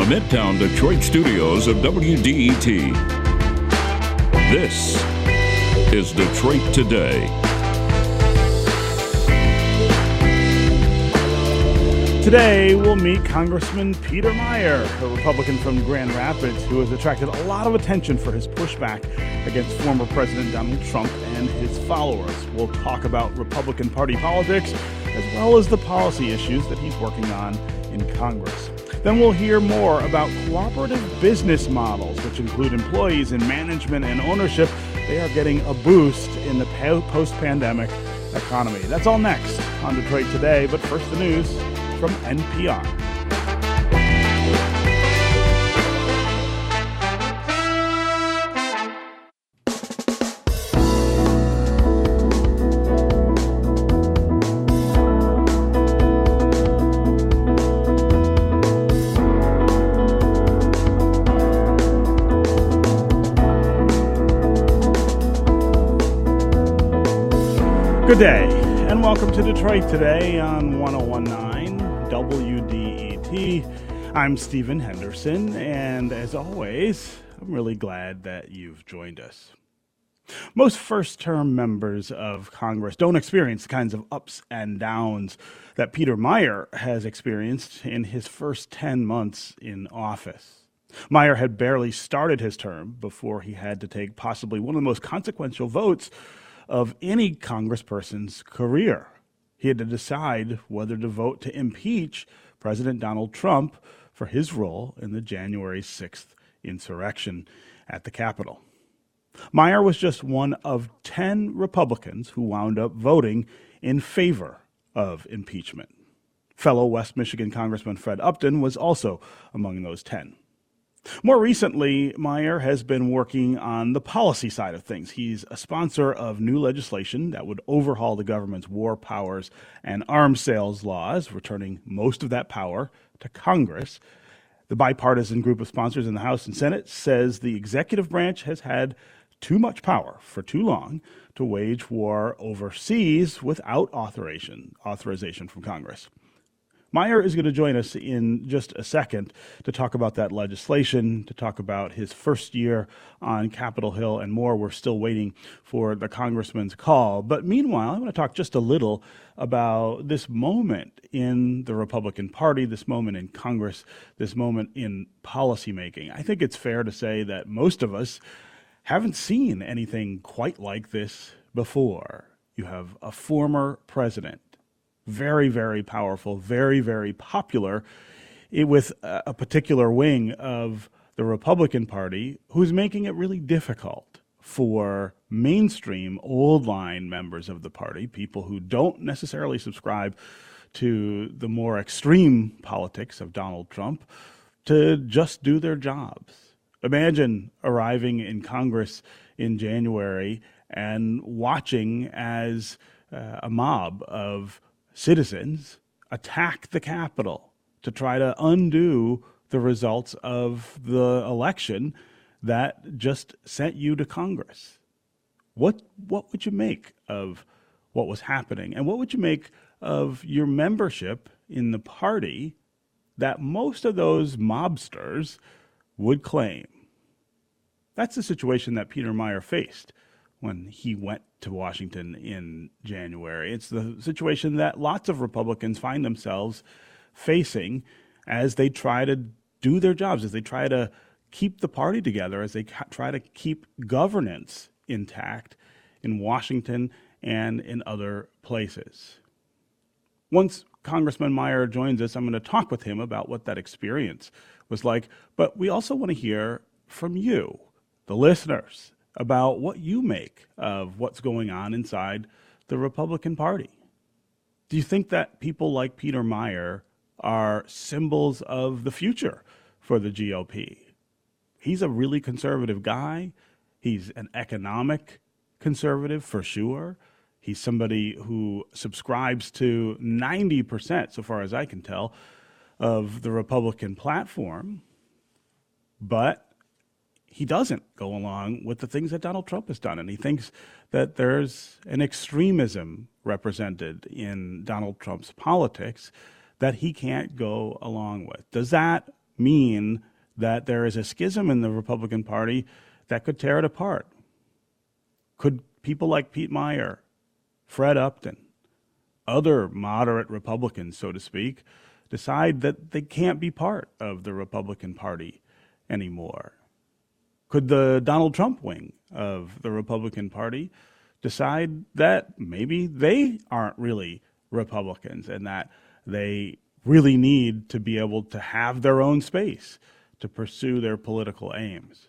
the Midtown Detroit studios of WDET. This is Detroit Today. Today, we'll meet Congressman Peter Meijer, a Republican from Grand Rapids who has attracted a lot of attention for his pushback against former President Donald Trump and his followers. We'll talk about Republican Party politics as well as the policy issues that he's working on in Congress. Then we'll hear more about cooperative business models, which include employees in management and ownership. They are getting a boost in the post pandemic economy. That's all next on Detroit Today, but first the news from NPR. Good day, and welcome to Detroit today on 1019 WDET. I'm Stephen Henderson, and as always, I'm really glad that you've joined us. Most first term members of Congress don't experience the kinds of ups and downs that Peter Meijer has experienced in his first 10 months in office. Meijer had barely started his term before he had to take possibly one of the most consequential votes of any congressperson's career. He had to decide whether to vote to impeach President Donald Trump for his role in the January 6th insurrection at the Capitol. Meijer was just one of 10 Republicans who wound up voting in favor of impeachment. Fellow West Michigan Congressman Fred Upton was also among those 10. More recently, Meijer has been working on the policy side of things. He's a sponsor of new legislation that would overhaul the government's war powers and arms sales laws, returning most of that power to Congress. The bipartisan group of sponsors in the House and Senate says the executive branch has had too much power for too long to wage war overseas without authorization, authorization from Congress. Meijer is going to join us in just a second to talk about that legislation, to talk about his first year on Capitol Hill and more. We're still waiting for the congressman's call. But meanwhile, I want to talk just a little about this moment in the Republican Party, this moment in Congress, this moment in policymaking. I think it's fair to say that most of us haven't seen anything quite like this before. You have a former president very, very powerful, very, very popular with a particular wing of the Republican Party who's making it really difficult for mainstream old line members of the party, people who don't necessarily subscribe to the more extreme politics of Donald Trump, to just do their jobs. Imagine arriving in Congress in January and watching as uh, a mob of citizens attack the Capitol to try to undo the results of the election that just sent you to Congress. What what would you make of what was happening, and what would you make of your membership in the party that most of those mobsters would claim? That's the situation that Peter Meijer faced when he went to Washington in January. It's the situation that lots of Republicans find themselves facing as they try to do their jobs, as they try to keep the party together, as they try to keep governance intact in Washington and in other places. Once Congressman Meijer joins us, I'm going to talk with him about what that experience was like. But we also want to hear from you, the listeners about what you make of what's going on inside the Republican Party. Do you think that people like Peter Meijer are symbols of the future for the GOP? He's a really conservative guy. He's an economic conservative for sure. He's somebody who subscribes to 90%, so far as I can tell, of the Republican platform. But he doesn't go along with the things that Donald Trump has done. And he thinks that there's an extremism represented in Donald Trump's politics that he can't go along with. Does that mean that there is a schism in the Republican Party that could tear it apart? Could people like Pete Meijer, Fred Upton, other moderate Republicans, so to speak, decide that they can't be part of the Republican Party anymore? Could the Donald Trump wing of the Republican Party decide that maybe they aren't really Republicans and that they really need to be able to have their own space to pursue their political aims?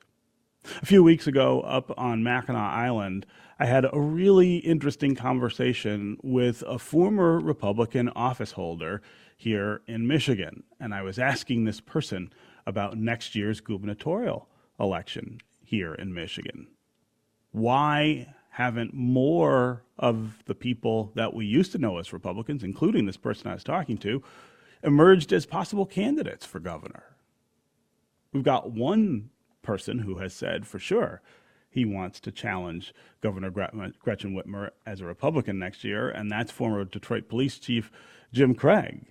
A few weeks ago, up on Mackinac Island, I had a really interesting conversation with a former Republican office holder here in Michigan. And I was asking this person about next year's gubernatorial election here in Michigan. Why haven't more of the people that we used to know as Republicans, including this person I was talking to, emerged as possible candidates for governor? We've got one person who has said for sure he wants to challenge Governor Gretchen Whitmer as a Republican next year, and that's former Detroit Police Chief Jim Craig.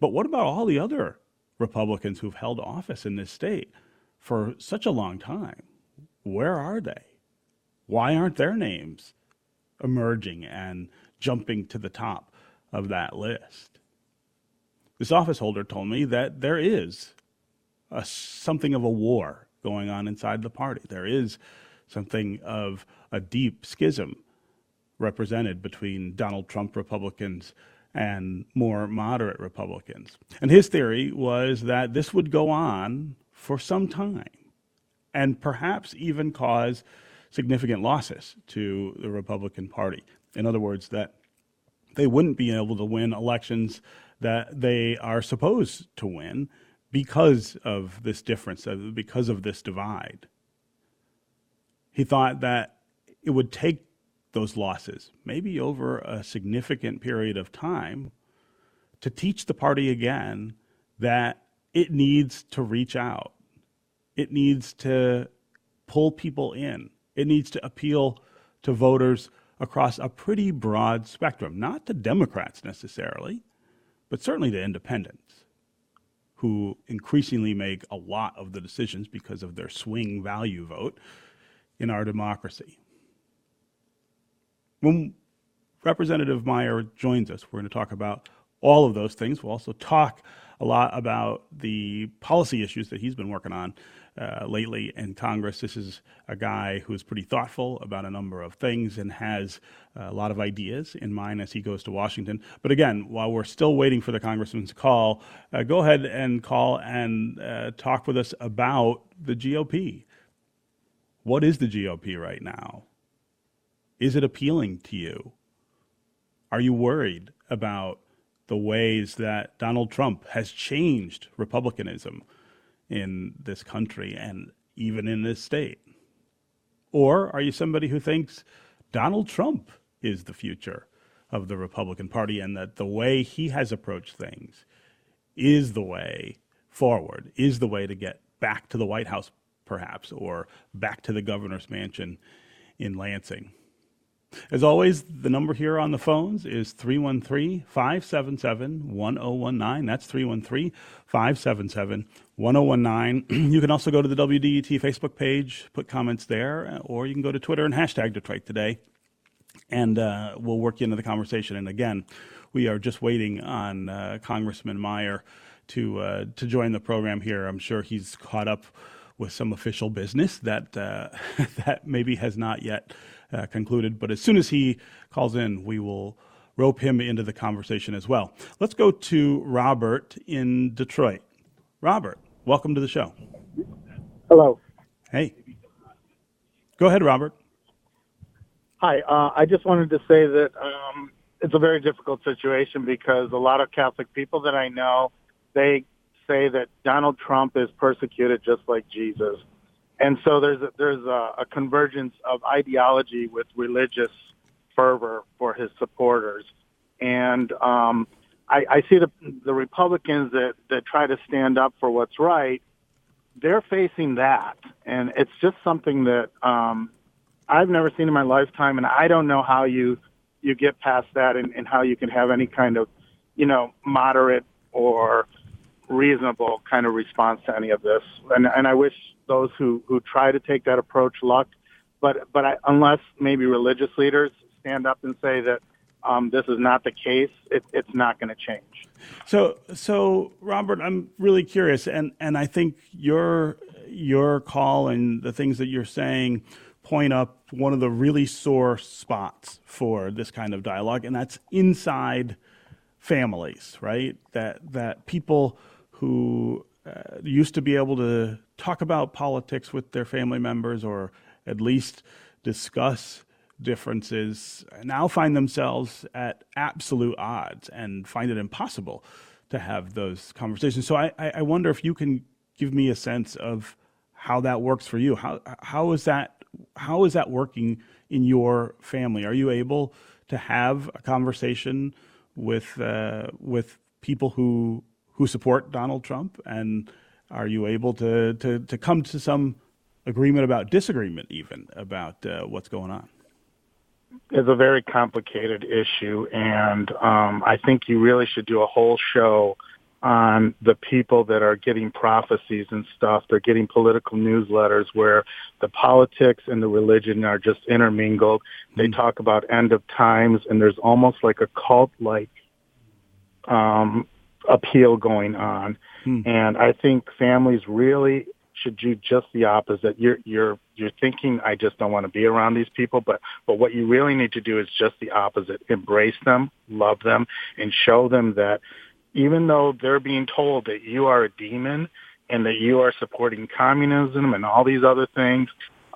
But what about all the other Republicans who've held office in this state for such a long time? Where are they? Why aren't their names emerging and jumping to the top of that list? This office holder told me that there is a, something of a war going on inside the party. There is something of a deep schism represented between Donald Trump Republicans and more moderate Republicans. And his theory was that this would go on for some time and perhaps even cause significant losses to the Republican Party. In other words, that they wouldn't be able to win elections that they are supposed to win because of this difference, uh, because of this divide. He thought that it would take those losses, maybe over a significant period of time, to teach the party again that it needs to reach out. It needs to pull people in. It needs to appeal to voters across a pretty broad spectrum, not to Democrats necessarily, but certainly to independents who increasingly make a lot of the decisions because of their swing value vote in our democracy. When Representative Meijer joins us, we're going to talk about all of those things. We'll also talk a lot about the policy issues that he's been working on uh, lately in Congress. This is a guy who's pretty thoughtful about a number of things and has a lot of ideas in mind as he goes to Washington. But again, while we're still waiting for the congressman's call, uh, go ahead and call and uh, talk with us about the GOP. What is the GOP right now? Is it appealing to you? Are you worried about the ways that Donald Trump has changed Republicanism? In this country and even in this state? Or are you somebody who thinks Donald Trump is the future of the Republican Party and that the way he has approached things is the way forward, is the way to get back to the White House, perhaps, or back to the governor's mansion in Lansing? As always, the number here on the phones is 313 577 1019. That's 313 577 1019. You can also go to the WDET Facebook page, put comments there, or you can go to Twitter and hashtag Detroit Today, and uh, we'll work you into the conversation. And again, we are just waiting on uh, Congressman Meijer to uh, to join the program here. I'm sure he's caught up with some official business that uh, that maybe has not yet uh, concluded. But as soon as he calls in, we will rope him into the conversation as well. Let's go to Robert in Detroit. Robert, welcome to the show. Hello. Hey. Go ahead, Robert. Hi. Uh, I just wanted to say that um, it's a very difficult situation because a lot of Catholic people that I know, they say that Donald Trump is persecuted just like Jesus and so there's a, there's a, a convergence of ideology with religious fervor for his supporters, and um, I, I see the the Republicans that that try to stand up for what's right. They're facing that, and it's just something that um, I've never seen in my lifetime, and I don't know how you you get past that, and, and how you can have any kind of you know moderate or reasonable kind of response to any of this. And, and I wish those who, who try to take that approach luck. But, but I, unless maybe religious leaders stand up and say that um, this is not the case, it, it's not going to change. So, so Robert, I'm really curious, and, and I think your your call and the things that you're saying point up one of the really sore spots for this kind of dialogue, and that's inside families, right? That that people who uh, used to be able to talk about politics with their family members, or at least discuss differences, now find themselves at absolute odds and find it impossible to have those conversations. So I, I wonder if you can give me a sense of how that works for you. How how is that how is that working in your family? Are you able to have a conversation with uh, with people who who support Donald Trump, and are you able to to, to come to some agreement about disagreement, even about uh, what's going on? It's a very complicated issue, and um, I think you really should do a whole show on the people that are getting prophecies and stuff. They're getting political newsletters where the politics and the religion are just intermingled. They mm. talk about end of times, and there's almost like a cult-like um, appeal going on. Mm. And I think families really should do just the opposite. You're you're you're thinking I just don't want to be around these people, but but what you really need to do is just the opposite. Embrace them, love them, and show them that even though they're being told that you are a demon and that you are supporting communism and all these other things,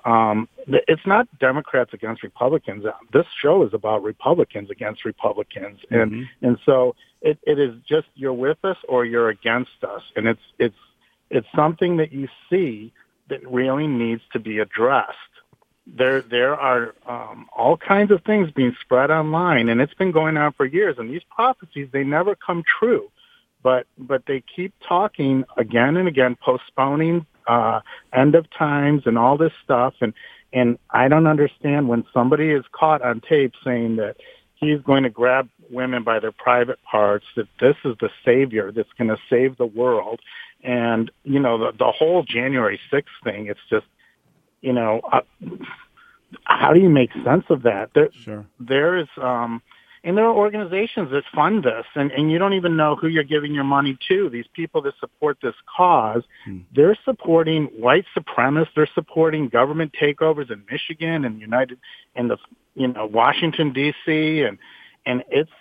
um, it's not Democrats against Republicans. This show is about Republicans against Republicans, and mm-hmm. and so it, it is just you're with us or you're against us, and it's it's it's something that you see that really needs to be addressed there there are um, all kinds of things being spread online, and it's been going on for years. And these prophecies they never come true, but but they keep talking again and again, postponing uh, end of times and all this stuff. And and I don't understand when somebody is caught on tape saying that he's going to grab women by their private parts, that this is the savior that's going to save the world. And you know the the whole January 6th thing. It's just you know, uh, how do you make sense of that? There, sure. there is, um, and there are organizations that fund this, and, and you don't even know who you're giving your money to. These people that support this cause, hmm. they're supporting white supremacists. They're supporting government takeovers in Michigan and United, in the you know Washington D.C. and and it's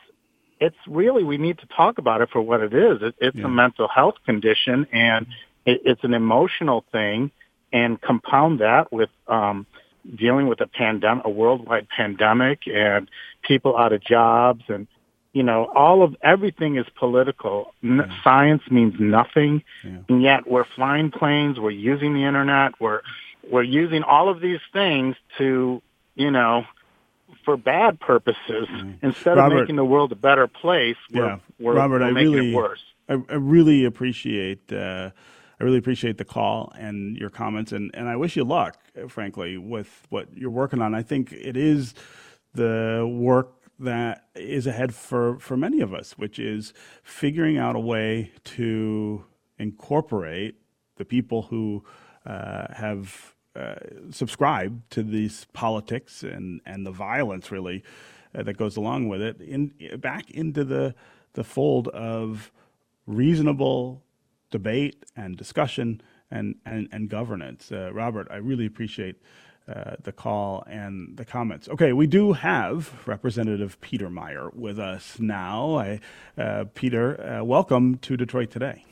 it's really we need to talk about it for what it is. It, it's yeah. a mental health condition, and it, it's an emotional thing and compound that with um, dealing with a pandemic, a worldwide pandemic, and people out of jobs, and you know, all of everything is political. N- yeah. Science means nothing, yeah. and yet we're flying planes, we're using the internet, we're we're using all of these things to, you know, for bad purposes instead Robert, of making the world a better place. We're, yeah, we're, Robert, we're I really, I, I, really appreciate. Uh, I really appreciate the call and your comments, and, and I wish you luck, frankly, with what you're working on. I think it is the work that is ahead for, for many of us, which is figuring out a way to incorporate the people who uh, have uh, subscribed to these politics and, and the violence, really, uh, that goes along with it, in, back into the, the fold of reasonable debate and discussion and, and, and governance. Uh, Robert, I really appreciate uh, the call and the comments. Okay, we do have Representative Peter Meijer with us now. I, uh, Peter, uh, welcome to Detroit Today.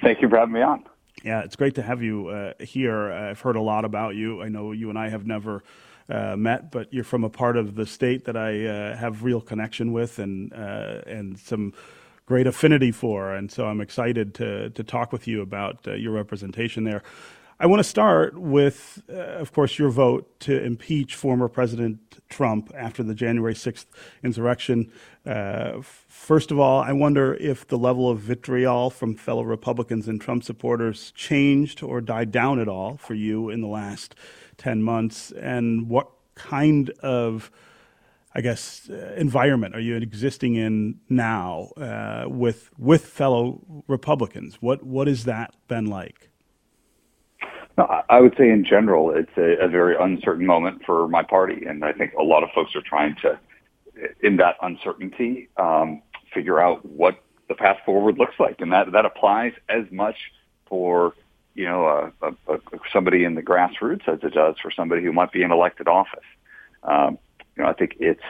Thank you for having me on. Yeah, it's great to have you uh, here. I've heard a lot about you. I know you and I have never uh, met, but you're from a part of the state that I uh, have real connection with, and uh, and some great affinity for. And so I'm excited to, to talk with you about uh, your representation there. I want to start with, uh, of course, your vote to impeach former President Trump after the January 6th insurrection. Uh, first of all, I wonder if the level of vitriol from fellow Republicans and Trump supporters changed or died down at all for you in the last 10 months, and what kind of I guess, uh, environment are you existing in now uh, with with fellow Republicans? What what has that been like? I would say in general, it's a, a very uncertain moment for my party, and I think a lot of folks are trying to, in that uncertainty, um, figure out what the path forward looks like, and that that applies as much for you know a, a, a, somebody in the grassroots as it does for somebody who might be in elected office. Um, you know, I think it's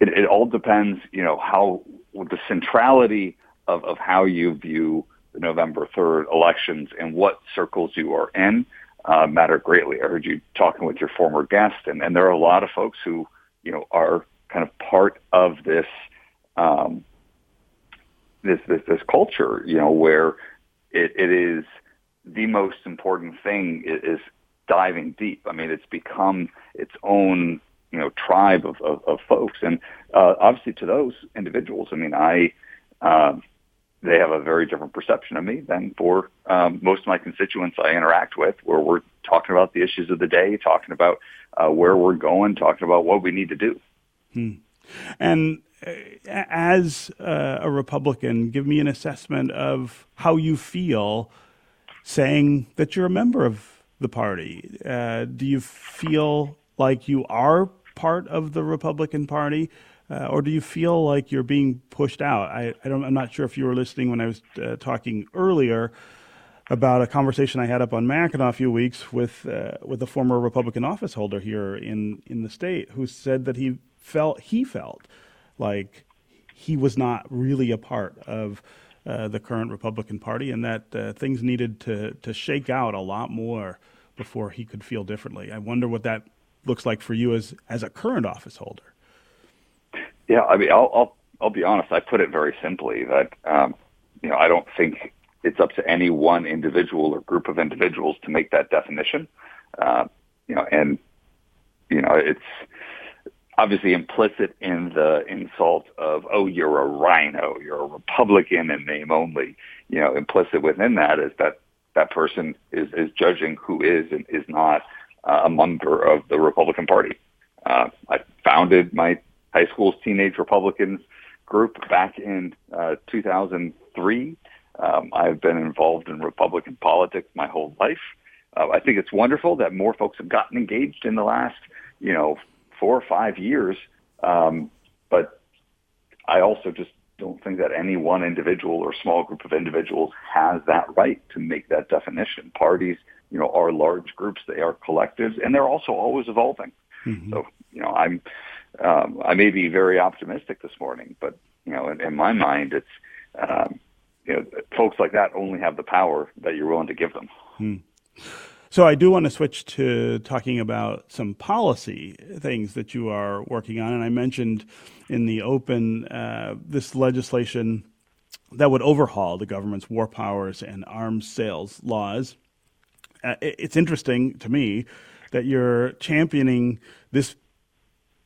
it, it all depends. You know how the centrality of of how you view the November 3rd elections and what circles you are in uh, matter greatly. I heard you talking with your former guest, and, and there are a lot of folks who, you know, are kind of part of this, um, this, this, this culture, you know, where it, it is the most important thing is, is diving deep. I mean, it's become its own, you know, tribe of, of, of folks. And uh, obviously to those individuals, I mean, I, uh, they have a very different perception of me than for um, most of my constituents I interact with, where we're talking about the issues of the day, talking about uh, where we're going, talking about what we need to do. Hmm. And uh, as uh, a Republican, give me an assessment of how you feel saying that you're a member of the party. Uh, do you feel like you are part of the Republican Party? Uh, or do you feel like you're being pushed out? I, I I'm not sure if you were listening when I was uh, talking earlier about a conversation I had up on Mackinac a few weeks with uh, with a former Republican office holder here in in the state who said that he felt he felt like he was not really a part of uh, the current Republican Party and that uh, things needed to to shake out a lot more before he could feel differently. I wonder what that looks like for you as as a current office holder. Yeah, I mean, I'll, I'll, I'll be honest. I put it very simply that, um, you know, I don't think it's up to any one individual or group of individuals to make that definition. Uh, you know, and, you know, it's obviously implicit in the insult of, oh, you're a RINO, you're a Republican in name only. You know, implicit within that is that that person is, is judging who is and is not uh, a member of the Republican Party. Uh, I founded my high school's teenage Republicans group back in uh, 2003. Um, I've been involved in Republican politics my whole life. Uh, I think it's wonderful that more folks have gotten engaged in the last, you know, four or five years. Um, but I also just don't think that any one individual or small group of individuals has that right to make that definition. Parties, you know, are large groups, they are collectives, and they're also always evolving. Mm-hmm. So, you know, I'm um, I may be very optimistic this morning, but you know, in, in my mind, it's um, you know, folks like that only have the power that you're willing to give them. Hmm. So I do want to switch to talking about some policy things that you are working on, and I mentioned in the open uh, this legislation that would overhaul the government's war powers and arms sales laws. Uh, it's interesting to me that you're championing this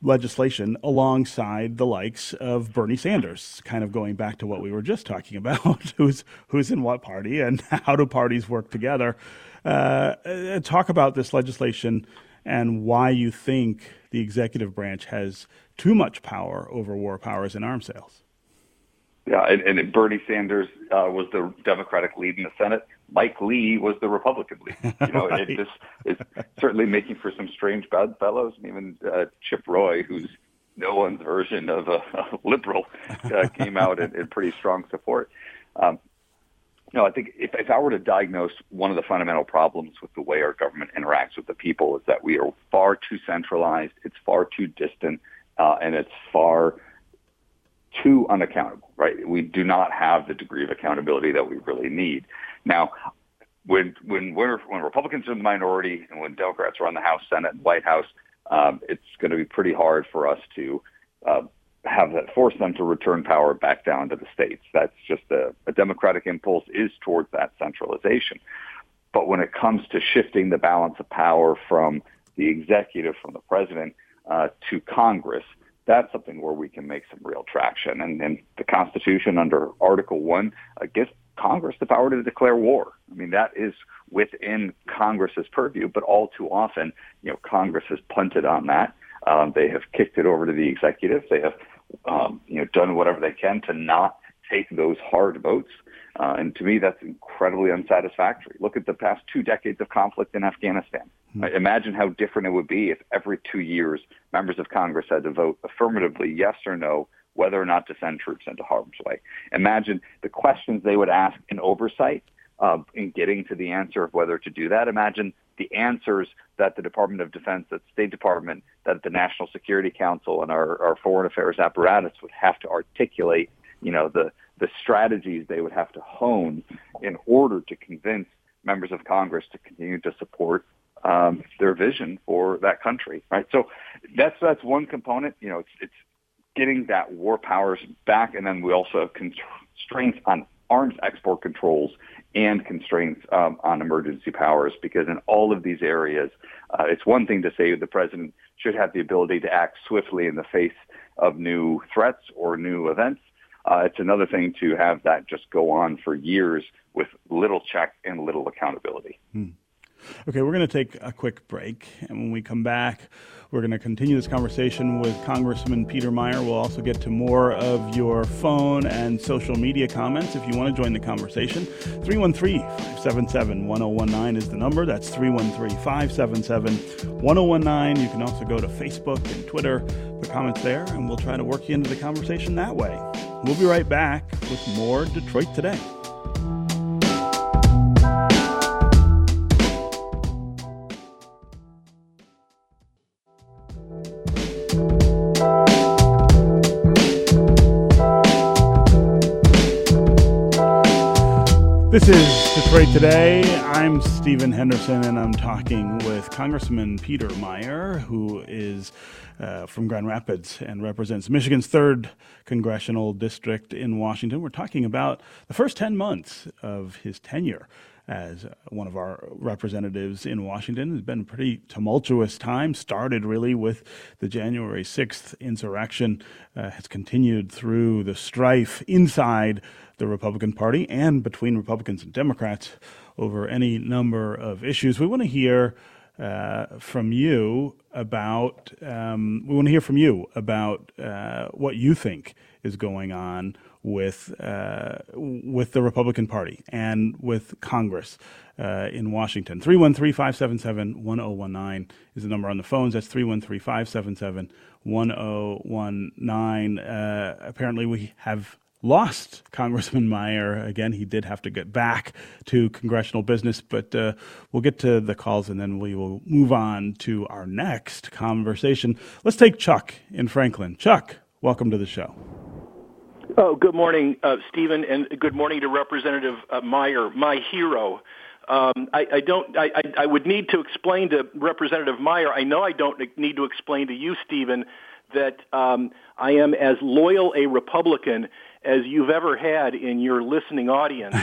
legislation alongside the likes of Bernie Sanders, kind of going back to what we were just talking about, who's who's in what party and how do parties work together. Uh, talk about this legislation and why you think the executive branch has too much power over war powers and arms sales. Yeah, and, and Bernie Sanders uh, was the Democratic lead in the Senate. Mike Lee was the Republican lead. You know, right. it just is certainly making for some strange bedfellows. And even uh, Chip Roy, who's no one's version of a, a liberal, uh, came out in, in pretty strong support. Um, no, I think if, if I were to diagnose one of the fundamental problems with the way our government interacts with the people is that we are far too centralized, it's far too distant, uh, and it's far too unaccountable, right? We do not have the degree of accountability that we really need. Now, when when we're when Republicans are in the minority and when Democrats are on the House, Senate, and White House, um, it's going to be pretty hard for us to uh, have that force them to return power back down to the states. That's just a, a democratic impulse is towards that centralization. But when it comes to shifting the balance of power from the executive, from the president uh, to Congress, that's something where we can make some real traction. And, and the Constitution under Article 1 uh, gives Congress the power to declare war. I mean, that is within Congress's purview, but all too often, you know, Congress has punted on that. Um, they have kicked it over to the executive. They have, um, you know, done whatever they can to not take those hard votes. Uh, and to me, that's incredibly unsatisfactory. Look at the past two decades of conflict in Afghanistan. Mm-hmm. Imagine how different it would be if every two years members of Congress had to vote affirmatively, yes or no, whether or not to send troops into harm's way. Imagine the questions they would ask in oversight uh, in getting to the answer of whether to do that. Imagine the answers that the Department of Defense, that State Department, that the National Security Council, and our, our foreign affairs apparatus would have to articulate. You know the the strategies they would have to hone in order to convince members of Congress to continue to support um, their vision for that country. Right. So that's that's one component. You know, it's it's getting that war powers back, and then we also have constraints on arms export controls and constraints um, on emergency powers because in all of these areas, uh, it's one thing to say the president should have the ability to act swiftly in the face of new threats or new events. Uh, it's another thing to have that just go on for years with little check and little accountability. Hmm. Okay, we're going to take a quick break. And when we come back, we're going to continue this conversation with Congressman Peter Meijer. We'll also get to more of your phone and social media comments if you want to join the conversation. 313 577 1019 is the number. That's 313 577 1019. You can also go to Facebook and Twitter, put comments there, and we'll try to work you into the conversation that way. We'll be right back with more Detroit Today. This is Detroit Today. I'm Stephen Henderson, and I'm talking with Congressman Peter Meijer, who is uh, from Grand Rapids and represents Michigan's third congressional district in Washington. We're talking about the first 10 months of his tenure as one of our representatives in Washington. It's been a pretty tumultuous time. Started really with the January 6th insurrection, uh, has continued through the strife inside the Republican Party and between Republicans and Democrats over any number of issues. We want to hear. Uh, from you about um, we want to hear from you about uh, what you think is going on with uh, with the Republican Party and with Congress uh, in Washington. 313-577-1019 is the number on the phones. That's 313-577-1019. Uh, apparently we have lost Congressman Meijer. Again, he did have to get back to congressional business, but uh, we'll get to the calls and then we will move on to our next conversation. Let's take Chuck in Franklin. Chuck, welcome to the show. Oh, good morning, uh, Stephen, and good morning to Representative uh, Meijer, my hero. Um, I, I don't. I, I would need to explain to Representative Meijer. I know I don't need to explain to you, Stephen, that um, I am as loyal a Republican as you've ever had in your listening audience.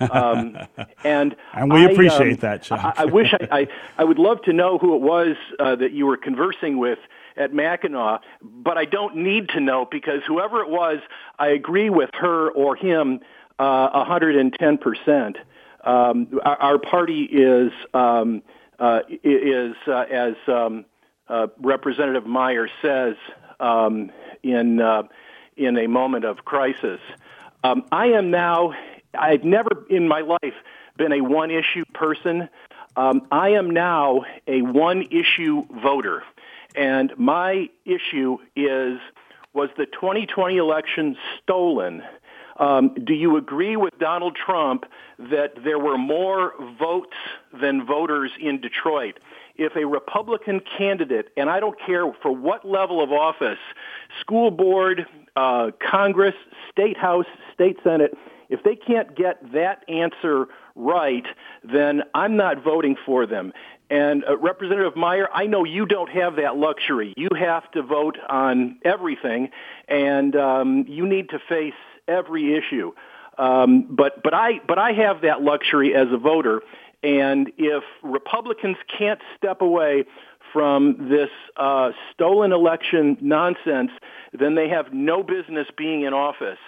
Um, and and we appreciate um, that, Chuck. I, I wish I, I, I would love to know who it was uh, that you were conversing with at Mackinac, but I don't need to know because whoever it was, I agree with her or him uh, 110%. Um, our, our party is, um, uh, is uh, as um, uh, Representative Meijer says, um, in, uh, in a moment of crisis. Um, I am now, I've never in my life been a one issue person. Um, I am now a one issue voter. And my issue is was the 2020 election stolen? Um, do you agree with Donald Trump that there were more votes than voters in Detroit? If a Republican candidate, and I don't care for what level of office, school board, uh, Congress, state house, state senate, if they can't get that answer right, then I'm not voting for them. And uh, Representative Meijer, I know you don't have that luxury. You have to vote on everything, and um, you need to face every issue. Um, but but I but I have that luxury as a voter, and if Republicans can't step away from this uh, stolen election nonsense, then they have no business being in office.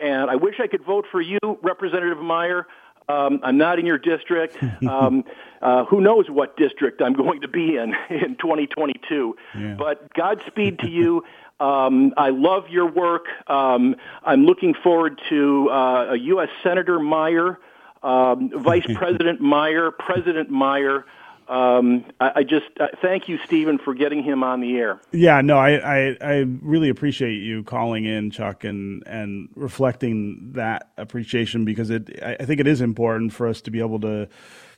And I wish I could vote for you, Representative Meijer Um, I'm not in your district. Um, uh, who knows what district I'm going to be in in 2022? Yeah. But Godspeed to you. Um, I love your work. Um, I'm looking forward to uh, a U.S. Senator Meijer, um, Vice President Meijer, President Meijer. Um, I, I, just uh, thank you, Stephen, for getting him on the air. Yeah, no, I, I, I, really appreciate you calling in, Chuck, and and reflecting that appreciation because it I, think it is important for us to be able to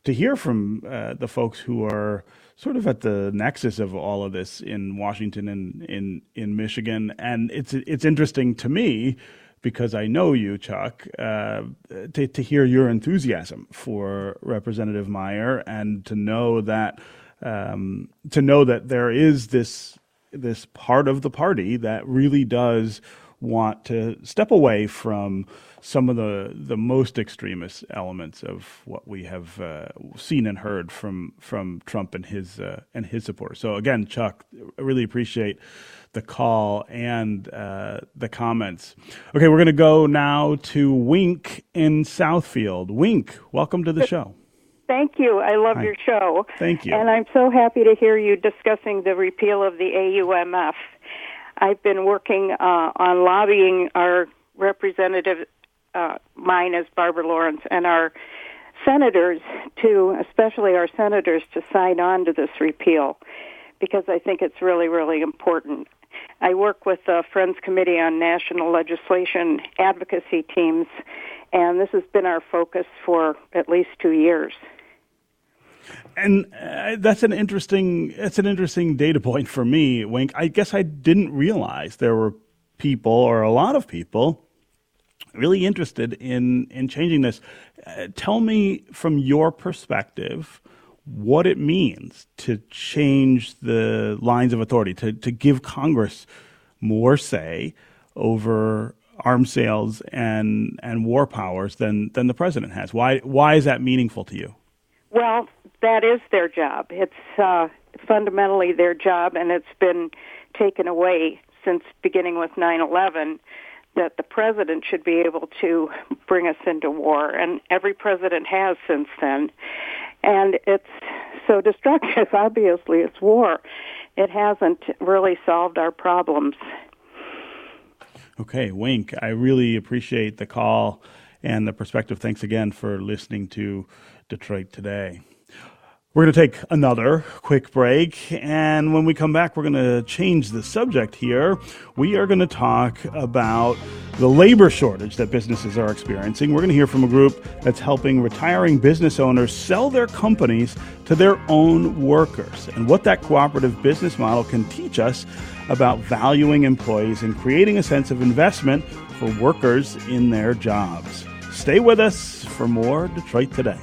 to hear from uh, the folks who are sort of at the nexus of all of this in Washington and in in Michigan, and it's it's interesting to me because I know you, Chuck, uh, to, to hear your enthusiasm for Representative Meijer and to know that um, to know that there is this this part of the party that really does want to step away from some of the the most extremist elements of what we have uh, seen and heard from from Trump and his uh, and his supporters. So again, Chuck, I really appreciate the call and uh, the comments. Okay, we're going to go now to Wink in Southfield. Wink, welcome to the show. Thank you. I love Hi. your show. Thank you. And I'm so happy to hear you discussing the repeal of the AUMF. I've been working uh, on lobbying our representative, uh, mine is Barbara Lawrence, and our senators to, especially our senators, to sign on to this repeal because I think it's really, really important. I work with the Friends Committee on National Legislation advocacy teams, and this has been our focus for at least two years. And uh, that's an interesting that's an interesting data point for me, Wink. I guess I didn't realize there were people or a lot of people really interested in in changing this. Uh, tell me from your perspective what it means to change the lines of authority, to, to give Congress more say over arms sales and, and war powers than, than the president has. Why, why is that meaningful to you? Well, that is their job. It's uh, fundamentally their job, and it's been taken away since beginning with 9 11 that the president should be able to bring us into war, and every president has since then and it's so destructive. Obviously, it's war. It hasn't really solved our problems. Okay, Wink, I really appreciate the call and the perspective. Thanks again for listening to Detroit Today. We're going to take another quick break. And when we come back, we're going to change the subject here. We are going to talk about the labor shortage that businesses are experiencing. We're going to hear from a group that's helping retiring business owners sell their companies to their own workers and what that cooperative business model can teach us about valuing employees and creating a sense of investment for workers in their jobs. Stay with us for more Detroit Today.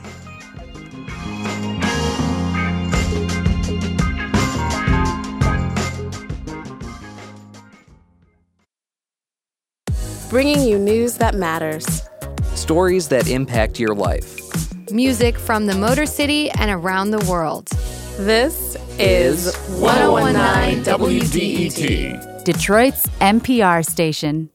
Bringing you news that matters, stories that impact your life, music from the Motor City and around the world. This is 1019 WDET, Detroit's NPR station.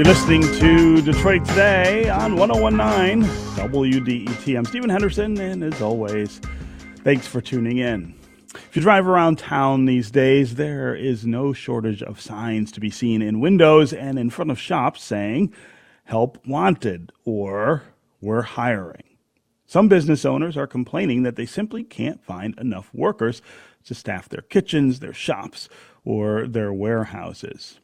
You're listening to Detroit Today on 1019 WDET. I'm Stephen Henderson, and as always, thanks for tuning in. If you drive around town these days, there is no shortage of signs to be seen in windows and in front of shops saying, Help wanted or We're hiring. Some business owners are complaining that they simply can't find enough workers to staff their kitchens, their shops, or their warehouses.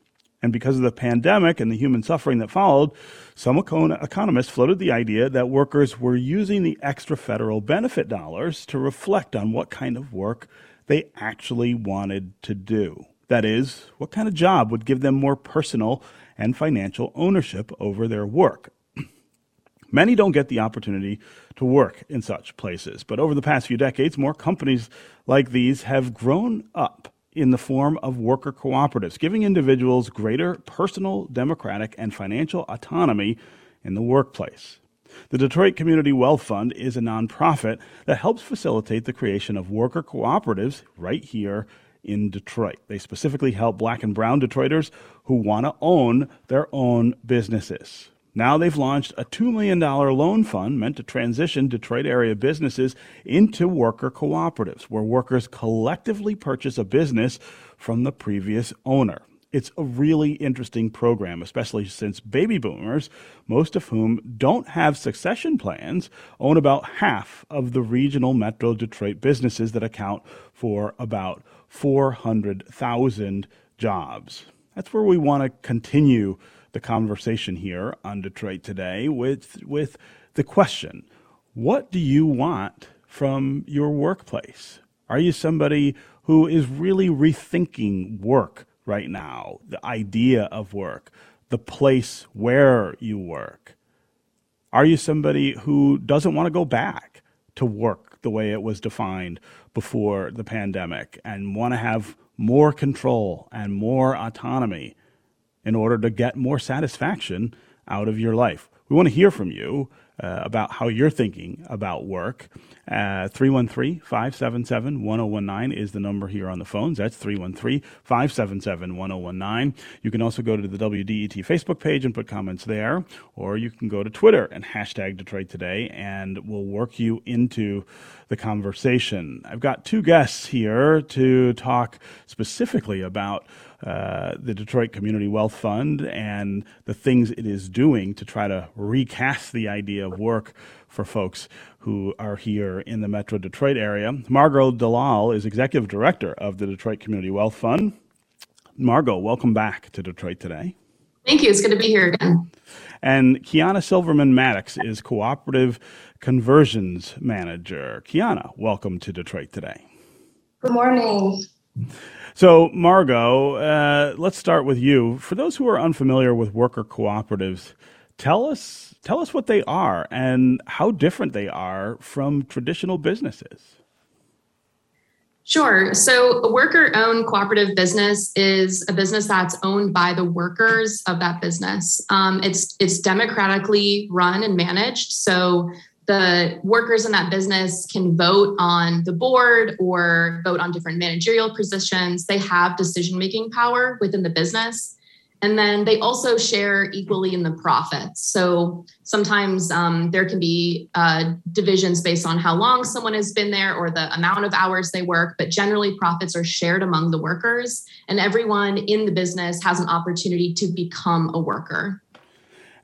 And because of the pandemic and the human suffering that followed, some economists floated the idea that workers were using the extra federal benefit dollars to reflect on what kind of work they actually wanted to do. That is, what kind of job would give them more personal and financial ownership over their work. Many don't get the opportunity to work in such places, but over the past few decades, more companies like these have grown up in the form of worker cooperatives, giving individuals greater personal, democratic, and financial autonomy in the workplace. The Detroit Community Wealth Fund is a nonprofit that helps facilitate the creation of worker cooperatives right here in Detroit. They specifically help black and brown Detroiters who want to own their own businesses. Now they've launched a $2 million loan fund meant to transition Detroit area businesses into worker cooperatives, where workers collectively purchase a business from the previous owner. It's a really interesting program, especially since baby boomers, most of whom don't have succession plans, own about half of the regional Metro Detroit businesses that account for about 400,000 jobs. That's where we want to continue the conversation here on Detroit Today with, with the question What do you want from your workplace? Are you somebody who is really rethinking work right now, the idea of work, the place where you work? Are you somebody who doesn't want to go back to work the way it was defined before the pandemic and want to have more control and more autonomy in order to get more satisfaction out of your life? We want to hear from you uh, about how you're thinking about work. Uh, 313 577 1019 is the number here on the phones. That's 313 577 1019. You can also go to the WDET Facebook page and put comments there, or you can go to Twitter and hashtag Detroit Today, and we'll work you into the conversation. I've got two guests here to talk specifically about uh, the Detroit Community Wealth Fund and the things it is doing to try to recast the idea of work for folks who are here in the Metro Detroit area. Margot Dalal is Executive Director of the Detroit Community Wealth Fund. Margot, welcome back to Detroit today. Thank you. It's good to be here again. And Kiana Silverman Maddox is Cooperative Conversions Manager. Kiana, welcome to Detroit today. Good morning. So, Margot, uh, let's start with you. For those who are unfamiliar with worker cooperatives, tell us tell us what they are and how different they are from traditional businesses. Sure. So, a worker owned cooperative business is a business that's owned by the workers of that business. Um, it's it's democratically run and managed. So, the workers in that business can vote on the board or vote on different managerial positions. They have decision making power within the business. And then they also share equally in the profits. So sometimes um, there can be uh, divisions based on how long someone has been there or the amount of hours they work, but generally profits are shared among the workers, and everyone in the business has an opportunity to become a worker.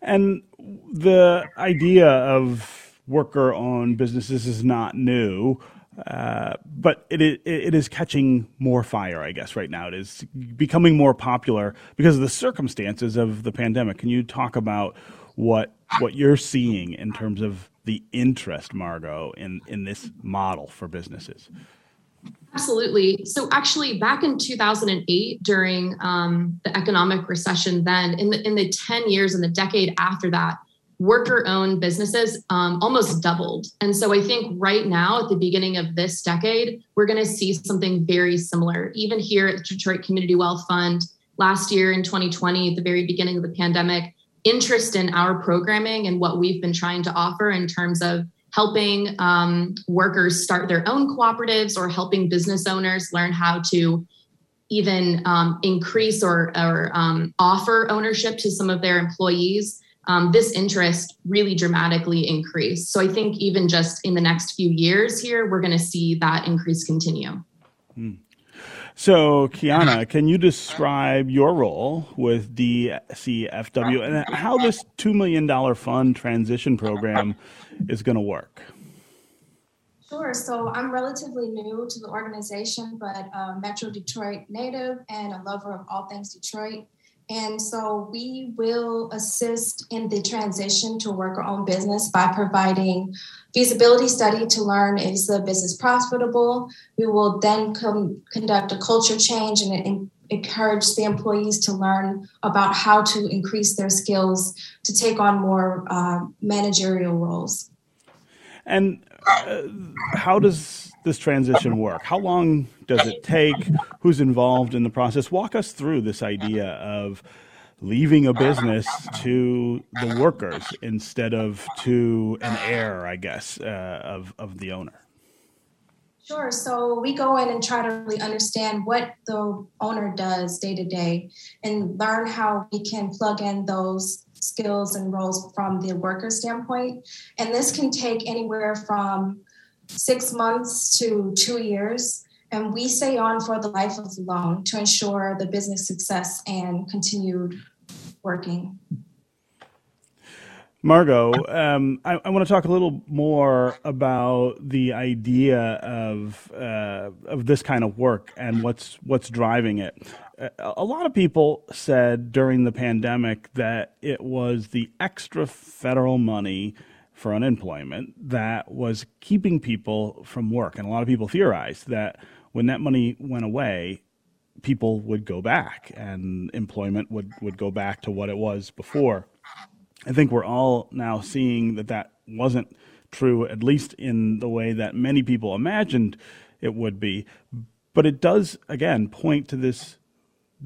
And the idea of worker owned businesses is not new. But it, it, it is catching more fire, I guess, right now. It is becoming more popular because of the circumstances of the pandemic. Can you talk about what what you're seeing in terms of the interest, Margot, in, in this model for businesses? Absolutely. So, actually, back in 2008, during um, the economic recession, then in the in the 10 years and the decade after that, worker owned businesses um, almost doubled. And so I think right now, at the beginning of this decade, we're going to see something very similar. Even here at the Detroit Community Wealth Fund, last year in 2020, at the very beginning of the pandemic, interest in our programming and what we've been trying to offer in terms of helping um, workers start their own cooperatives or helping business owners learn how to even um, increase or, or um, offer ownership to some of their employees um, this interest really dramatically increased. So I think even just in the next few years here, we're going to see that increase continue. Mm. So, Kiana, can you describe your role with DCFW and how this $2 million fund transition program is going to work? Sure. So I'm relatively new to the organization, but a Metro Detroit native and a lover of all things Detroit. And so we will assist in the transition to worker owned business by providing feasibility study to learn is the business profitable. We will then com- conduct a culture change and, encourage the employees to learn about how to increase their skills to take on more uh, managerial roles. And uh, how does this transition work? How long does it take? Who's involved in the process? Walk us through this idea of leaving a business to the workers instead of to an heir, I guess, uh, of, of the owner. Sure. So we go in and try to really understand what the owner does day to day and learn how we can plug in those skills and roles from the worker standpoint. And this can take anywhere from six months to two years. And we stay on for the life of the loan to ensure the business success and continued working. Margot, um, I, I want to talk a little more about the idea of uh, of this kind of work and what's what's driving it. A lot of people said during the pandemic that it was the extra federal money for unemployment that was keeping people from work, and a lot of people theorized that when that money went away, people would go back and employment would, would go back to what it was before. I think we're all now seeing that that wasn't true, at least in the way that many people imagined it would be. But it does, again, point to this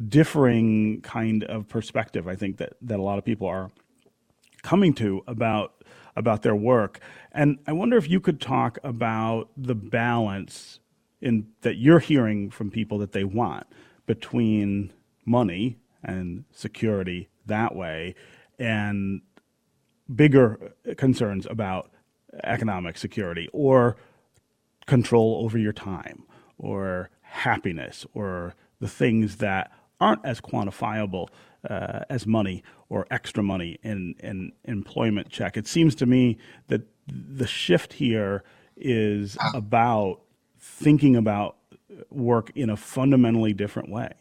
differing kind of perspective, I think, that, that a lot of people are coming to about about their work. And I wonder if you could talk about the balance in that you're hearing from people that they want between money and security that way and bigger concerns about economic security or control over your time or happiness or the things that aren't as quantifiable uh, as money or extra money in an employment check. It seems to me that the shift here is about thinking about work in a fundamentally different way.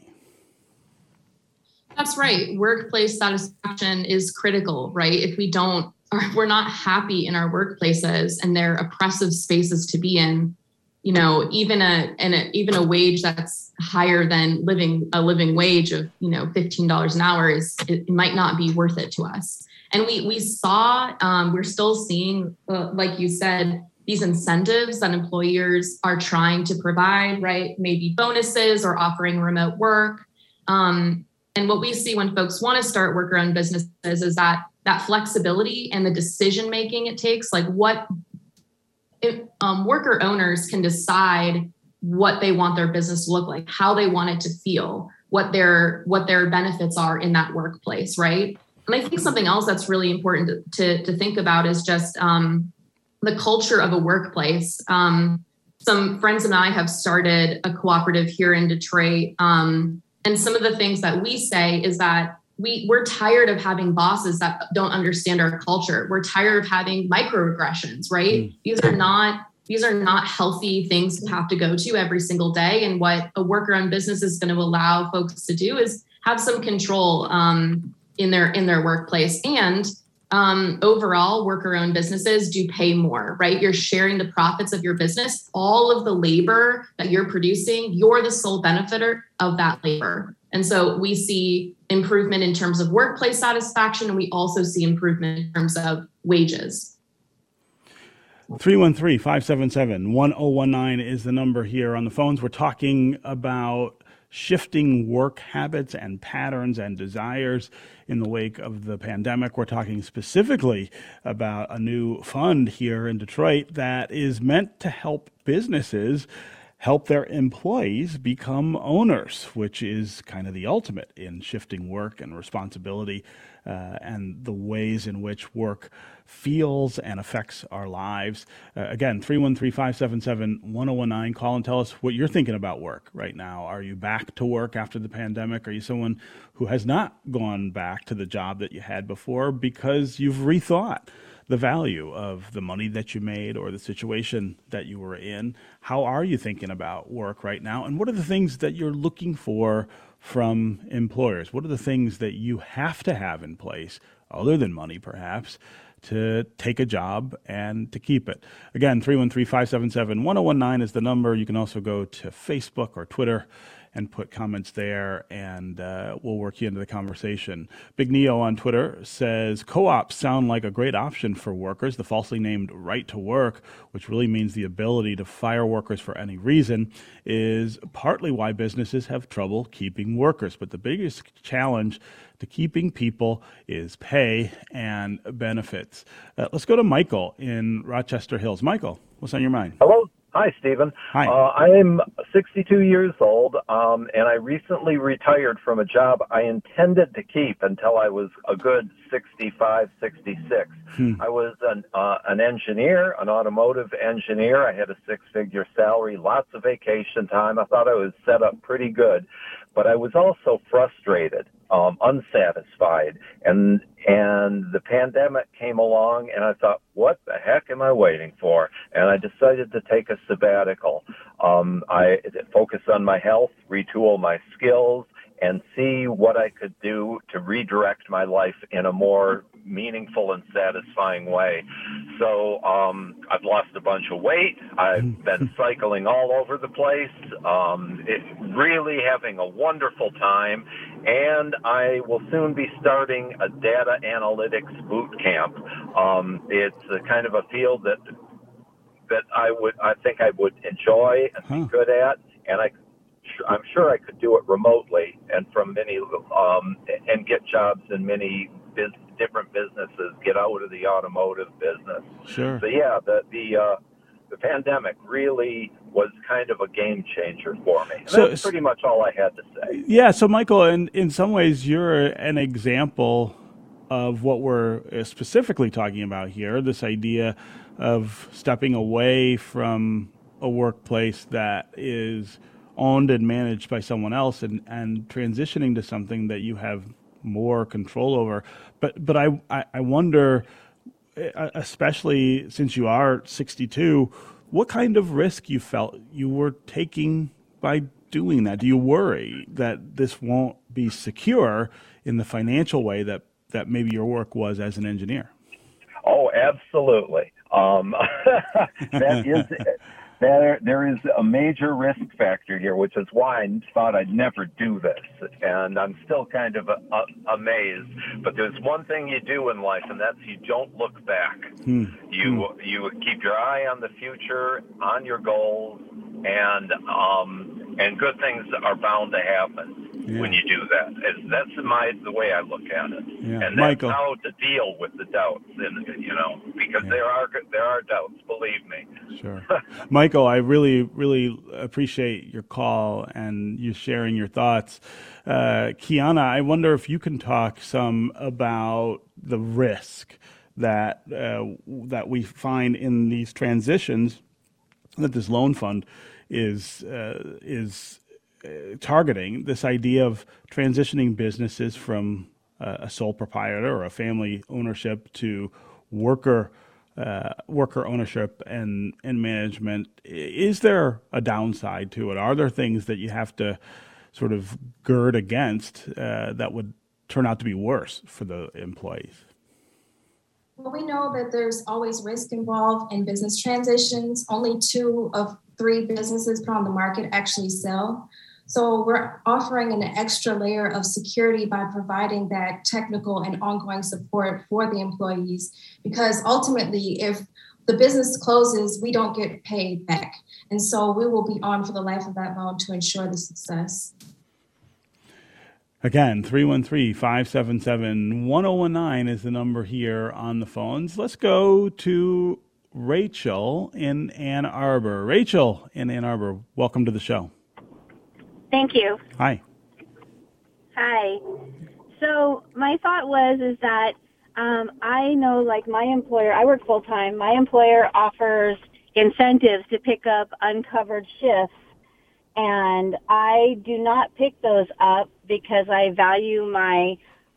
That's right. Workplace satisfaction is critical, right? If we don't, if we're not happy in our workplaces and they're oppressive spaces to be in, you know, even a and a, even a wage that's higher than living a living wage of you know fifteen dollars an hour is it, might not be worth it to us. And we we saw um, we're still seeing, uh, like you said, these incentives that employers are trying to provide, right? Maybe bonuses or offering remote work. Um, and what we see when folks want to start worker owned businesses is that that flexibility and the decision making it takes, like what um, worker owners can decide what they want their business to look like, how they want it to feel, what their what their benefits are in that workplace, right? And I think something else that's really important to, to, to think about is just um, the culture of a workplace. Um, some friends and I have started a cooperative here in Detroit. Um, and some of the things that we say is that we we're tired of having bosses that don't understand our culture. We're tired of having microaggressions, right? Mm. These are not these are not healthy things to have to go to every single day. And what a worker-owned business is going to allow folks to do is have some control um, in their in their workplace and um, overall worker owned businesses do pay more right you're sharing the profits of your business all of the labor that you're producing you're the sole benefiter of that labor and so we see improvement in terms of workplace satisfaction, and we also see improvement in terms of wages. 313 577 1019 is the number here on the phones. We're talking about shifting work habits and patterns and desires in the wake of the pandemic. We're talking specifically about a new fund here in Detroit that is meant to help businesses help their employees become owners, which is kind of the ultimate in shifting work and responsibility uh, and the ways in which work feels and affects our lives. Uh, again, 313 577 1019. Call and tell us what you're thinking about work right now. Are you back to work after the pandemic? Are you someone who has not gone back to the job that you had before because you've rethought? The value of the money that you made or the situation that you were in. How are you thinking about work right now? And what are the things that you're looking for from employers? What are the things that you have to have in place, other than money perhaps, to take a job and to keep it? Again, 313 577 1019 is the number. You can also go to Facebook or Twitter and put comments there, and uh, we'll work you into the conversation. Big Neo on Twitter says co ops sound like a great option for workers. The falsely named right to work, which really means the ability to fire workers for any reason, is partly why businesses have trouble keeping workers. But the biggest challenge to keeping people is pay and benefits. Uh, let's go to Michael in Rochester Hills. Michael, what's on your mind? Hello. Hi, Stephen. Hi. Uh, I'm 62 years old, um, and I recently retired from a job I intended to keep until I was a good 65, 66. Hmm. I was an, uh, an engineer, an automotive engineer. I had a six-figure salary, lots of vacation time. I thought I was set up pretty good, but I was also frustrated, um, unsatisfied, and and the pandemic came along, and I thought, what the heck am I waiting for? And I decided to take a sabbatical. Um, I focus on my health, retool my skills, and see what I could do to redirect my life in a more meaningful and satisfying way. So um, I've lost a bunch of weight. I've been cycling all over the place, um, it, really having a wonderful time, and I will soon be starting a data analytics boot camp. Um, it's a kind of a field that that I would I think I would enjoy and be good at, and I I'm sure I could do it remotely and from many um, and get jobs in many biz, different businesses. Get out of the automotive business. Sure. So yeah, the the uh, the pandemic really was kind of a game changer for me. And So- that's pretty much all I had to say. Yeah, so Michael, in, in some ways, you're an example of what we're uh, specifically talking about here this idea of stepping away from a workplace that is owned and managed by someone else and, and transitioning to something that you have more control over. But, but I, I, I wonder, uh, especially since you are 62, what kind of risk you felt you were taking by doing that? Do you worry that this won't be secure in the financial way that, that maybe your work was as an engineer? Oh, absolutely. Um, that is there. There is a major risk factor here, which is why I thought I'd never do this, and I'm still kind of uh, amazed. But there's one thing you do in life, and that's you don't look back. Hmm. You you keep your eye on the future, on your goals, and um, and good things are bound to happen Yeah. when you do that. It's, that's my the way I look at it, Yeah. and that's Michael. how to deal with the doubts. And you know, because there are there are doubts. Believe me. Sure. Michael, I really, really appreciate your call and you sharing your thoughts. Uh, Kiana, I wonder if you can talk some about the risk that uh, that we find in these transitions that this loan fund is uh, is uh, targeting. This idea of transitioning businesses from uh, a sole proprietor or a family ownership to worker uh, worker ownership and and management. Is there a downside to it? Are there things that you have to sort of gird against uh, that would turn out to be worse for the employees? Well, we know that there's always risk involved in business transitions. Only two of three businesses put on the market actually sell. So we're offering an extra layer of security by providing that technical and ongoing support for the employees. Because ultimately, if the business closes, we don't get paid back. And so we will be on for the life of that loan to ensure the success. Again, 313 577 1019 is the number here on the phones. Let's go to Rachel in Ann Arbor. Rachel in Ann Arbor, welcome to the show. Thank you. Hi. Hi. So my thought was is that um, I know like my employer, I work full time. My employer offers incentives to pick up uncovered shifts, and I do not pick those up because I value my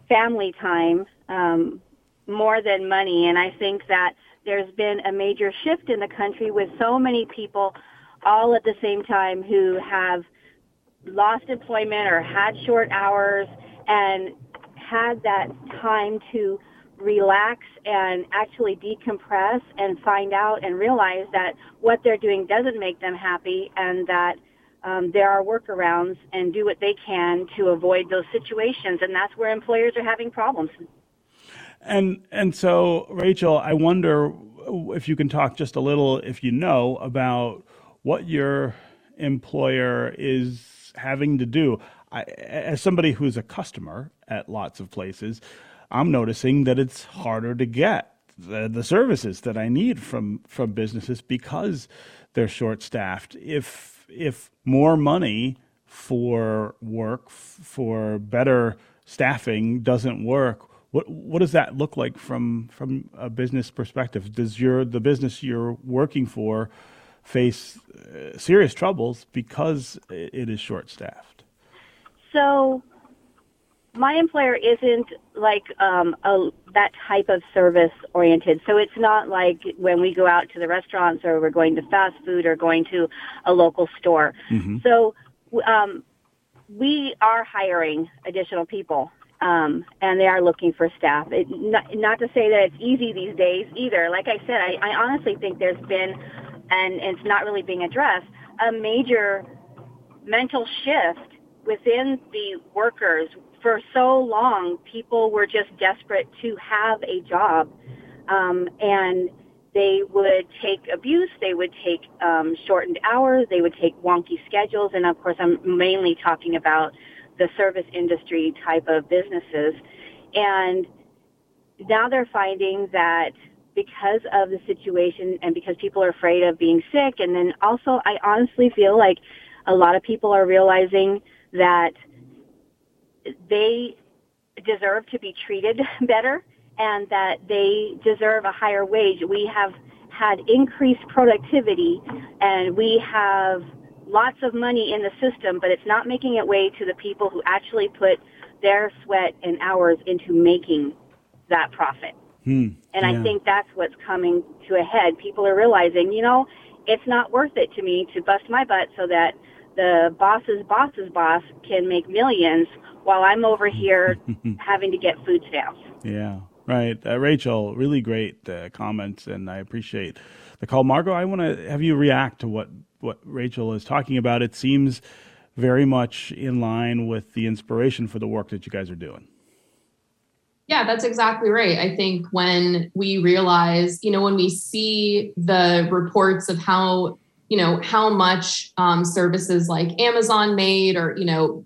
family time um, more than money, and I think that there's been a major shift in the country with so many people all at the same time who have lost employment or had short hours and had that time to relax and actually decompress and find out and realize that what they're doing doesn't make them happy and that um, there are workarounds and do what they can to avoid those situations. And that's where employers are having problems. And and so, Rachel, I wonder if you can talk just a little, if you know, about what your employer is having to do. I, as somebody who's a customer at lots of places, I'm noticing that it's harder to get the, the services that I need from from businesses because they're short staffed. If if more money for work for better staffing doesn't work, what what does that look like from from a business perspective? Does your the business you're working for face uh, serious troubles because it is short staffed? So my employer isn't like um, a, that type of service oriented. So it's not like when we go out to the restaurants or we're going to fast food or going to a local store. Mm-hmm. So um, we are hiring additional people. Um, and they are looking for staff. It, not, not to say that it's easy these days either. Like I said, I, I honestly think there's been, and, it's not really being addressed, a major mental shift within the workers for so long, people were just desperate to have a job, um, and they would take abuse. They would take um, shortened hours. They would take wonky schedules, and of course, I'm mainly talking about the service industry type of businesses. And now they're finding that because of the situation and because people are afraid of being sick, and then also, I honestly feel like a lot of people are realizing that they deserve to be treated better and that they deserve a higher wage. We have had increased productivity and we have lots of money in the system, but it's not making it way to the people who actually put their sweat and hours into making that profit. Hmm. And yeah. I think that's what's coming to a head. People are realizing, you know, it's not worth it to me to bust my butt so that the boss's boss's boss can make millions while I'm over here having to get food stamps. Yeah, right. Uh, Rachel, really great uh, comments, and I appreciate the call. Margot, I want to have you react to what, what Rachel is talking about. It seems very much in line with the inspiration for the work that you guys are doing. Yeah, that's exactly right. I think when we realize, you know, when we see the reports of how you know how much um, services like amazon made or you know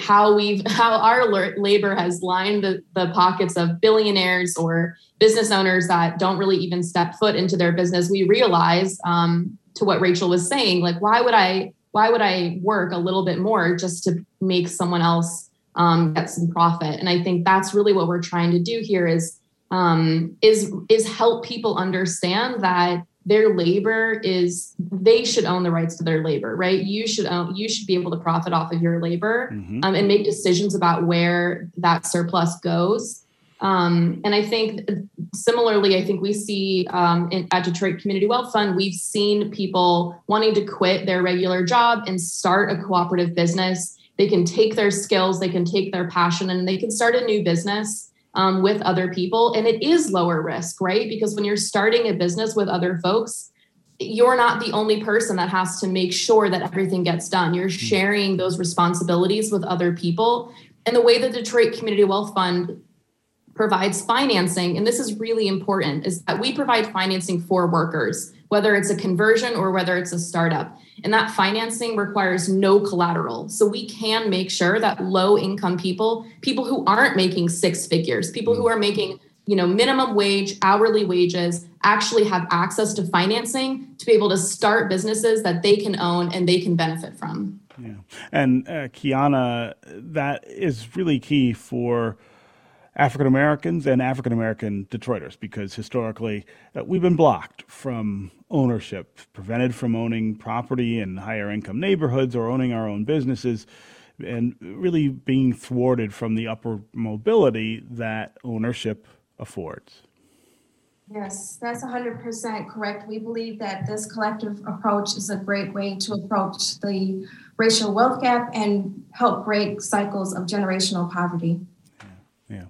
how we've how our labor has lined the, the pockets of billionaires or business owners that don't really even step foot into their business we realize um, to what rachel was saying like why would i why would i work a little bit more just to make someone else um, get some profit. And i think that's really what we're trying to do here is um, is is help people understand that their labor is they should own the rights to their labor right? You should own you should be able to profit off of your labor mm-hmm. um, and make decisions about where that surplus goes. Um, and i think similarly i think we see um, in, at detroit community wealth fund we've seen people wanting to quit their regular job and start a cooperative business they can take their skills they can take their passion and they can start a new business um, with other people. And it is lower risk, right? Because when you're starting a business with other folks, you're not the only person that has to make sure that everything gets done. You're hmm. sharing those responsibilities with other people. And the way the Detroit Community Wealth Fund provides financing, and this is really important, is that we provide financing for workers, whether it's a conversion or whether it's a startup. And that financing requires no collateral. So we can make sure that low income people, people who aren't making six figures, people who are making you know minimum wage hourly wages actually have access to financing to be able to start businesses that they can own and they can benefit from yeah and uh, kiana that is really key for African Americans and African American Detroiters because historically uh, we've been blocked from ownership, prevented from owning property in higher income neighborhoods or owning our own businesses, and really being thwarted from the upper mobility that ownership affords. Yes, that's 100% correct. We believe that this collective approach is a great way to approach the racial wealth gap and help break cycles of generational poverty. Yeah.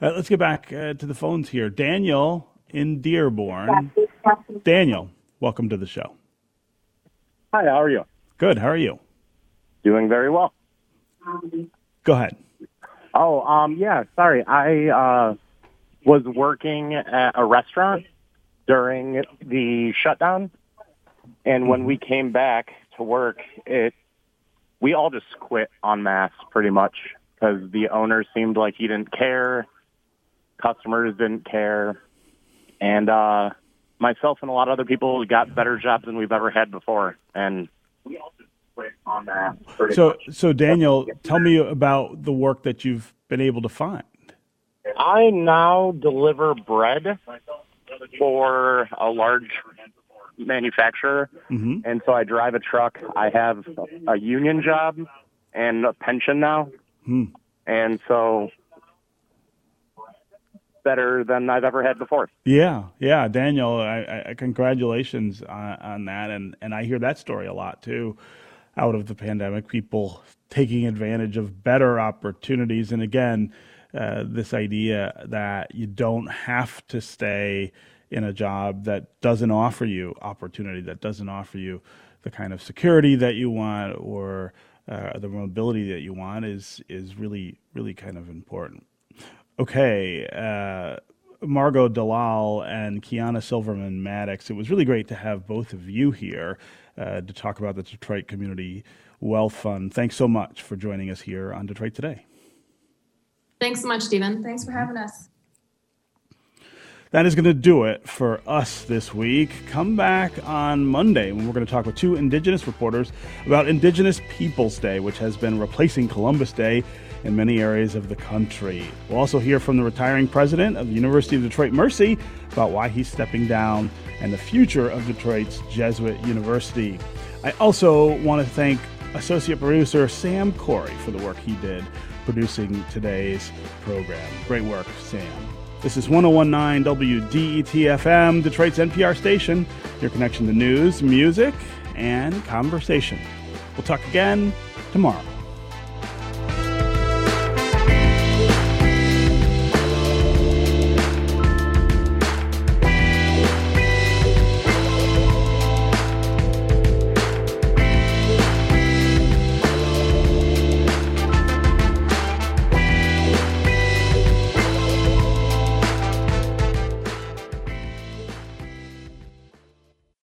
Uh, let's get back uh, to the phones here. Daniel in Dearborn. Daniel, welcome to the show. Hi, how are you? Good. How are you? Doing very well. Go ahead. Oh, um, yeah. Sorry, I uh, was working at a restaurant during the shutdown, and when we came back to work, it we all just quit en masse, pretty much because the owner seemed like he didn't care, customers didn't care, and uh, myself and a lot of other people got better jobs than we've ever had before. And we all just quit on that. So, so Daniel, tell me about the work that you've been able to find. I now deliver bread for a large manufacturer, mm-hmm. and so I drive a truck. I have a union job and a pension now, hmm. and so better than I've ever had before. Yeah, yeah, Daniel, I, I, congratulations on, on that, and and I hear that story a lot too. Out of the pandemic, people taking advantage of better opportunities, and again, uh, this idea that you don't have to stay in a job that doesn't offer you opportunity, that doesn't offer you the kind of security that you want or uh, the mobility that you want is is really really kind of important. Okay, uh, Margot Dalal and Kiana Silverman Maddox. It was really great to have both of you here uh, to talk about the Detroit Community Wealth Fund. Thanks so much for joining us here on Detroit Today. Thanks so much, Stephen. Thanks for having us that is going to do it for us this week. Come back on Monday when we're going to talk with two Indigenous reporters about Indigenous Peoples Day, which has been replacing Columbus Day in many areas of the country. We'll also hear from the retiring president of the University of Detroit Mercy about why he's stepping down and the future of Detroit's Jesuit University. I also want to thank associate producer Sam Corey for the work he did producing today's program. Great work, Sam. This is 1019 WDET FM, Detroit's NPR station, your connection to news, music, and conversation. We'll talk again tomorrow.